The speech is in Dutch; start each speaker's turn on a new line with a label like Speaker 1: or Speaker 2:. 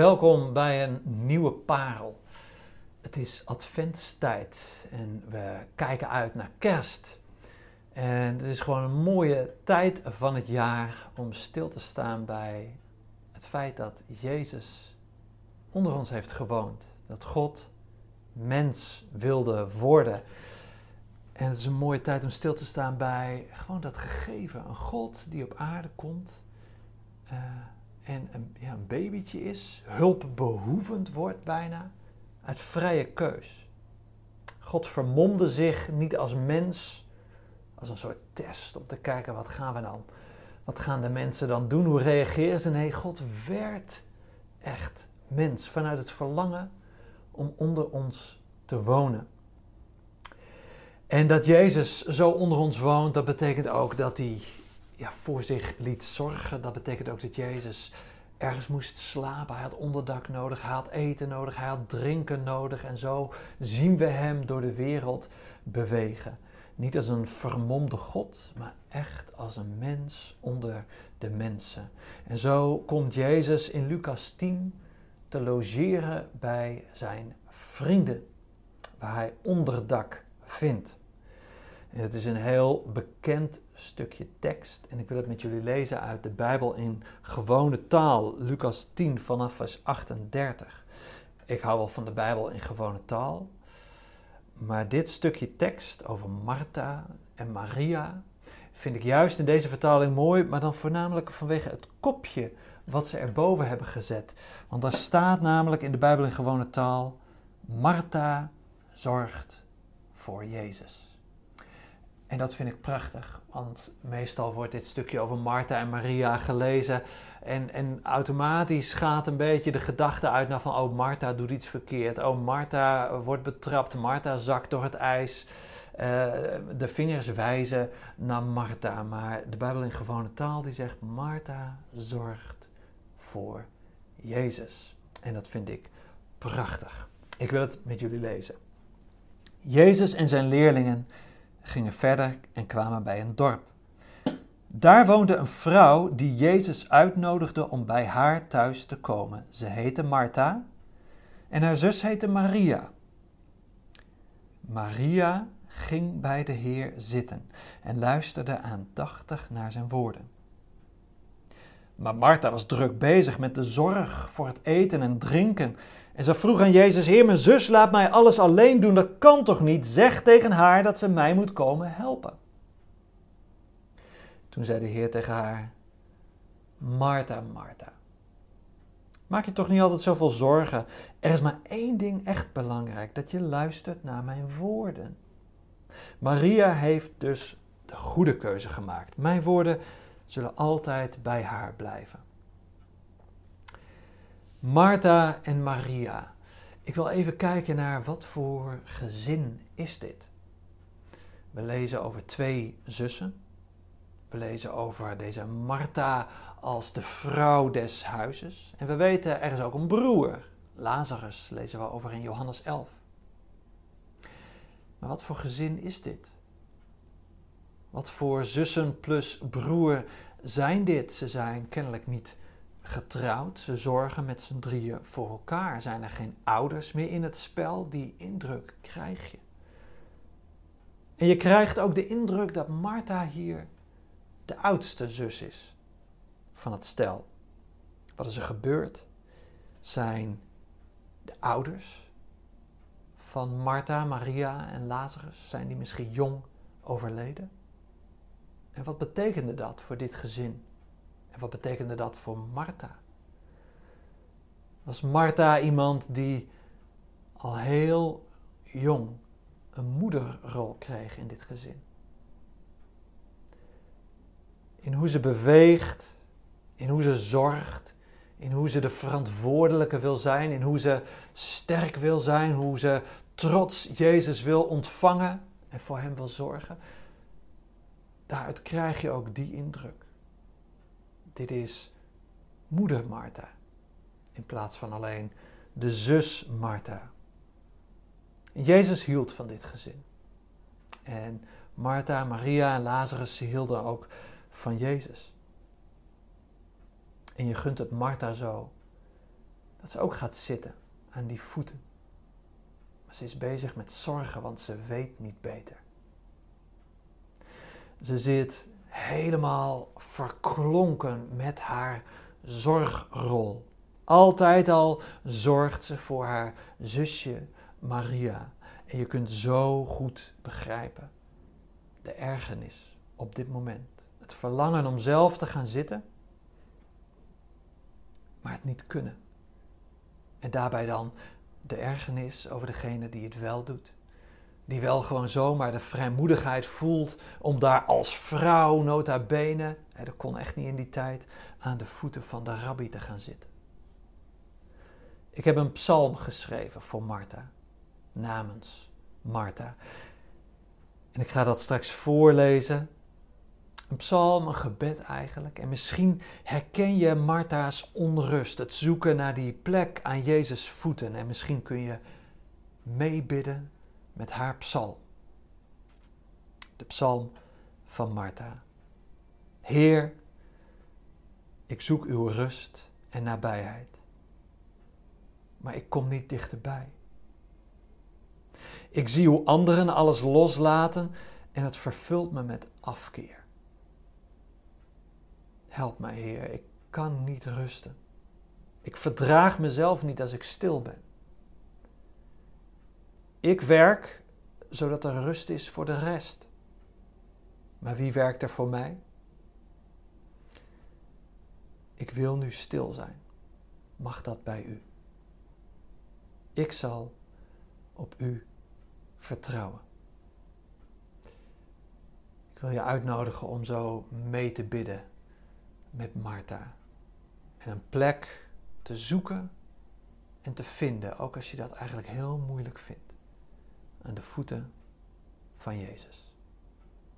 Speaker 1: Welkom bij een nieuwe parel. Het is adventstijd en we kijken uit naar kerst. En het is gewoon een mooie tijd van het jaar om stil te staan bij het feit dat Jezus onder ons heeft gewoond. Dat God mens wilde worden. En het is een mooie tijd om stil te staan bij gewoon dat gegeven. Een God die op aarde komt. En een, ja, een babytje is, hulpbehoevend wordt bijna, uit vrije keus. God vermomde zich niet als mens, als een soort test om te kijken wat gaan we dan, wat gaan de mensen dan doen, hoe reageren ze? Nee, God werd echt mens vanuit het verlangen om onder ons te wonen. En dat Jezus zo onder ons woont, dat betekent ook dat hij ja, voor zich liet zorgen. Dat betekent ook dat Jezus ergens moest slapen. Hij had onderdak nodig, hij had eten nodig, hij had drinken nodig. En zo zien we hem door de wereld bewegen. Niet als een vermomde God, maar echt als een mens onder de mensen. En zo komt Jezus in Lucas 10 te logeren bij zijn vrienden, waar hij onderdak vindt. Het is een heel bekend stukje tekst. En ik wil het met jullie lezen uit de Bijbel in gewone taal, Lucas 10 vanaf vers 38. Ik hou wel van de Bijbel in gewone taal. Maar dit stukje tekst over Martha en Maria vind ik juist in deze vertaling mooi, maar dan voornamelijk vanwege het kopje wat ze erboven hebben gezet. Want daar staat namelijk in de Bijbel in gewone taal: Martha zorgt voor Jezus. En dat vind ik prachtig, want meestal wordt dit stukje over Martha en Maria gelezen en, en automatisch gaat een beetje de gedachte uit naar van, oh Martha doet iets verkeerd, oh Martha wordt betrapt, Martha zakt door het ijs. Uh, de vingers wijzen naar Martha, maar de Bijbel in gewone taal die zegt, Martha zorgt voor Jezus. En dat vind ik prachtig. Ik wil het met jullie lezen. Jezus en zijn leerlingen gingen verder en kwamen bij een dorp. Daar woonde een vrouw die Jezus uitnodigde om bij haar thuis te komen. Ze heette Martha en haar zus heette Maria. Maria ging bij de Heer zitten en luisterde aandachtig naar zijn woorden. Maar Martha was druk bezig met de zorg voor het eten en drinken en ze vroeg aan Jezus: Heer, mijn zus laat mij alles alleen doen. Dat kan toch niet? Zeg tegen haar dat ze mij moet komen helpen. Toen zei de Heer tegen haar: Martha, Martha. Maak je toch niet altijd zoveel zorgen. Er is maar één ding echt belangrijk: dat je luistert naar mijn woorden. Maria heeft dus de goede keuze gemaakt. Mijn woorden zullen altijd bij haar blijven. Martha en Maria. Ik wil even kijken naar wat voor gezin is dit. We lezen over twee zussen. We lezen over deze Martha als de vrouw des huizes. En we weten er is ook een broer. Lazarus lezen we over in Johannes 11. Maar wat voor gezin is dit? Wat voor zussen plus broer zijn dit? Ze zijn kennelijk niet getrouwd. Ze zorgen met z'n drieën voor elkaar. Zijn er geen ouders meer in het spel? Die indruk krijg je. En je krijgt ook de indruk dat Martha hier de oudste zus is van het stel. Wat is er gebeurd? Zijn de ouders van Martha, Maria en Lazarus, zijn die misschien jong overleden? En wat betekende dat voor dit gezin? En wat betekende dat voor Martha? Was Martha iemand die al heel jong een moederrol kreeg in dit gezin? In hoe ze beweegt, in hoe ze zorgt, in hoe ze de verantwoordelijke wil zijn, in hoe ze sterk wil zijn, hoe ze trots Jezus wil ontvangen en voor hem wil zorgen. Daaruit krijg je ook die indruk. Dit is moeder Martha. In plaats van alleen de zus Martha. Jezus hield van dit gezin. En Martha, Maria en Lazarus hielden ook van Jezus. En je gunt het Martha zo dat Dat ze ook gaat zitten aan die voeten. Maar ze is bezig met zorgen, want ze weet niet beter. Ze zit helemaal verklonken met haar zorgrol. Altijd al zorgt ze voor haar zusje Maria. En je kunt zo goed begrijpen de ergernis op dit moment. Het verlangen om zelf te gaan zitten, maar het niet kunnen. En daarbij dan de ergernis over degene die het wel doet. Die wel gewoon zomaar de vrijmoedigheid voelt om daar als vrouw, nota bene, hè, dat kon echt niet in die tijd, aan de voeten van de rabbi te gaan zitten. Ik heb een psalm geschreven voor Martha, namens Martha. En ik ga dat straks voorlezen. Een psalm, een gebed eigenlijk. En misschien herken je Martha's onrust, het zoeken naar die plek aan Jezus' voeten. En misschien kun je meebidden met haar psalm. De psalm van Martha. Heer, ik zoek uw rust en nabijheid, maar ik kom niet dichterbij. Ik zie hoe anderen alles loslaten en het vervult me met afkeer. Help mij, Heer, ik kan niet rusten. Ik verdraag mezelf niet als ik stil ben. Ik werk zodat er rust is voor de rest. Maar wie werkt er voor mij? Ik wil nu stil zijn. Mag dat bij u? Ik zal op u vertrouwen. Ik wil je uitnodigen om zo mee te bidden met Martha. En een plek te zoeken en te vinden, ook als je dat eigenlijk heel moeilijk vindt, aan de voeten van Jezus.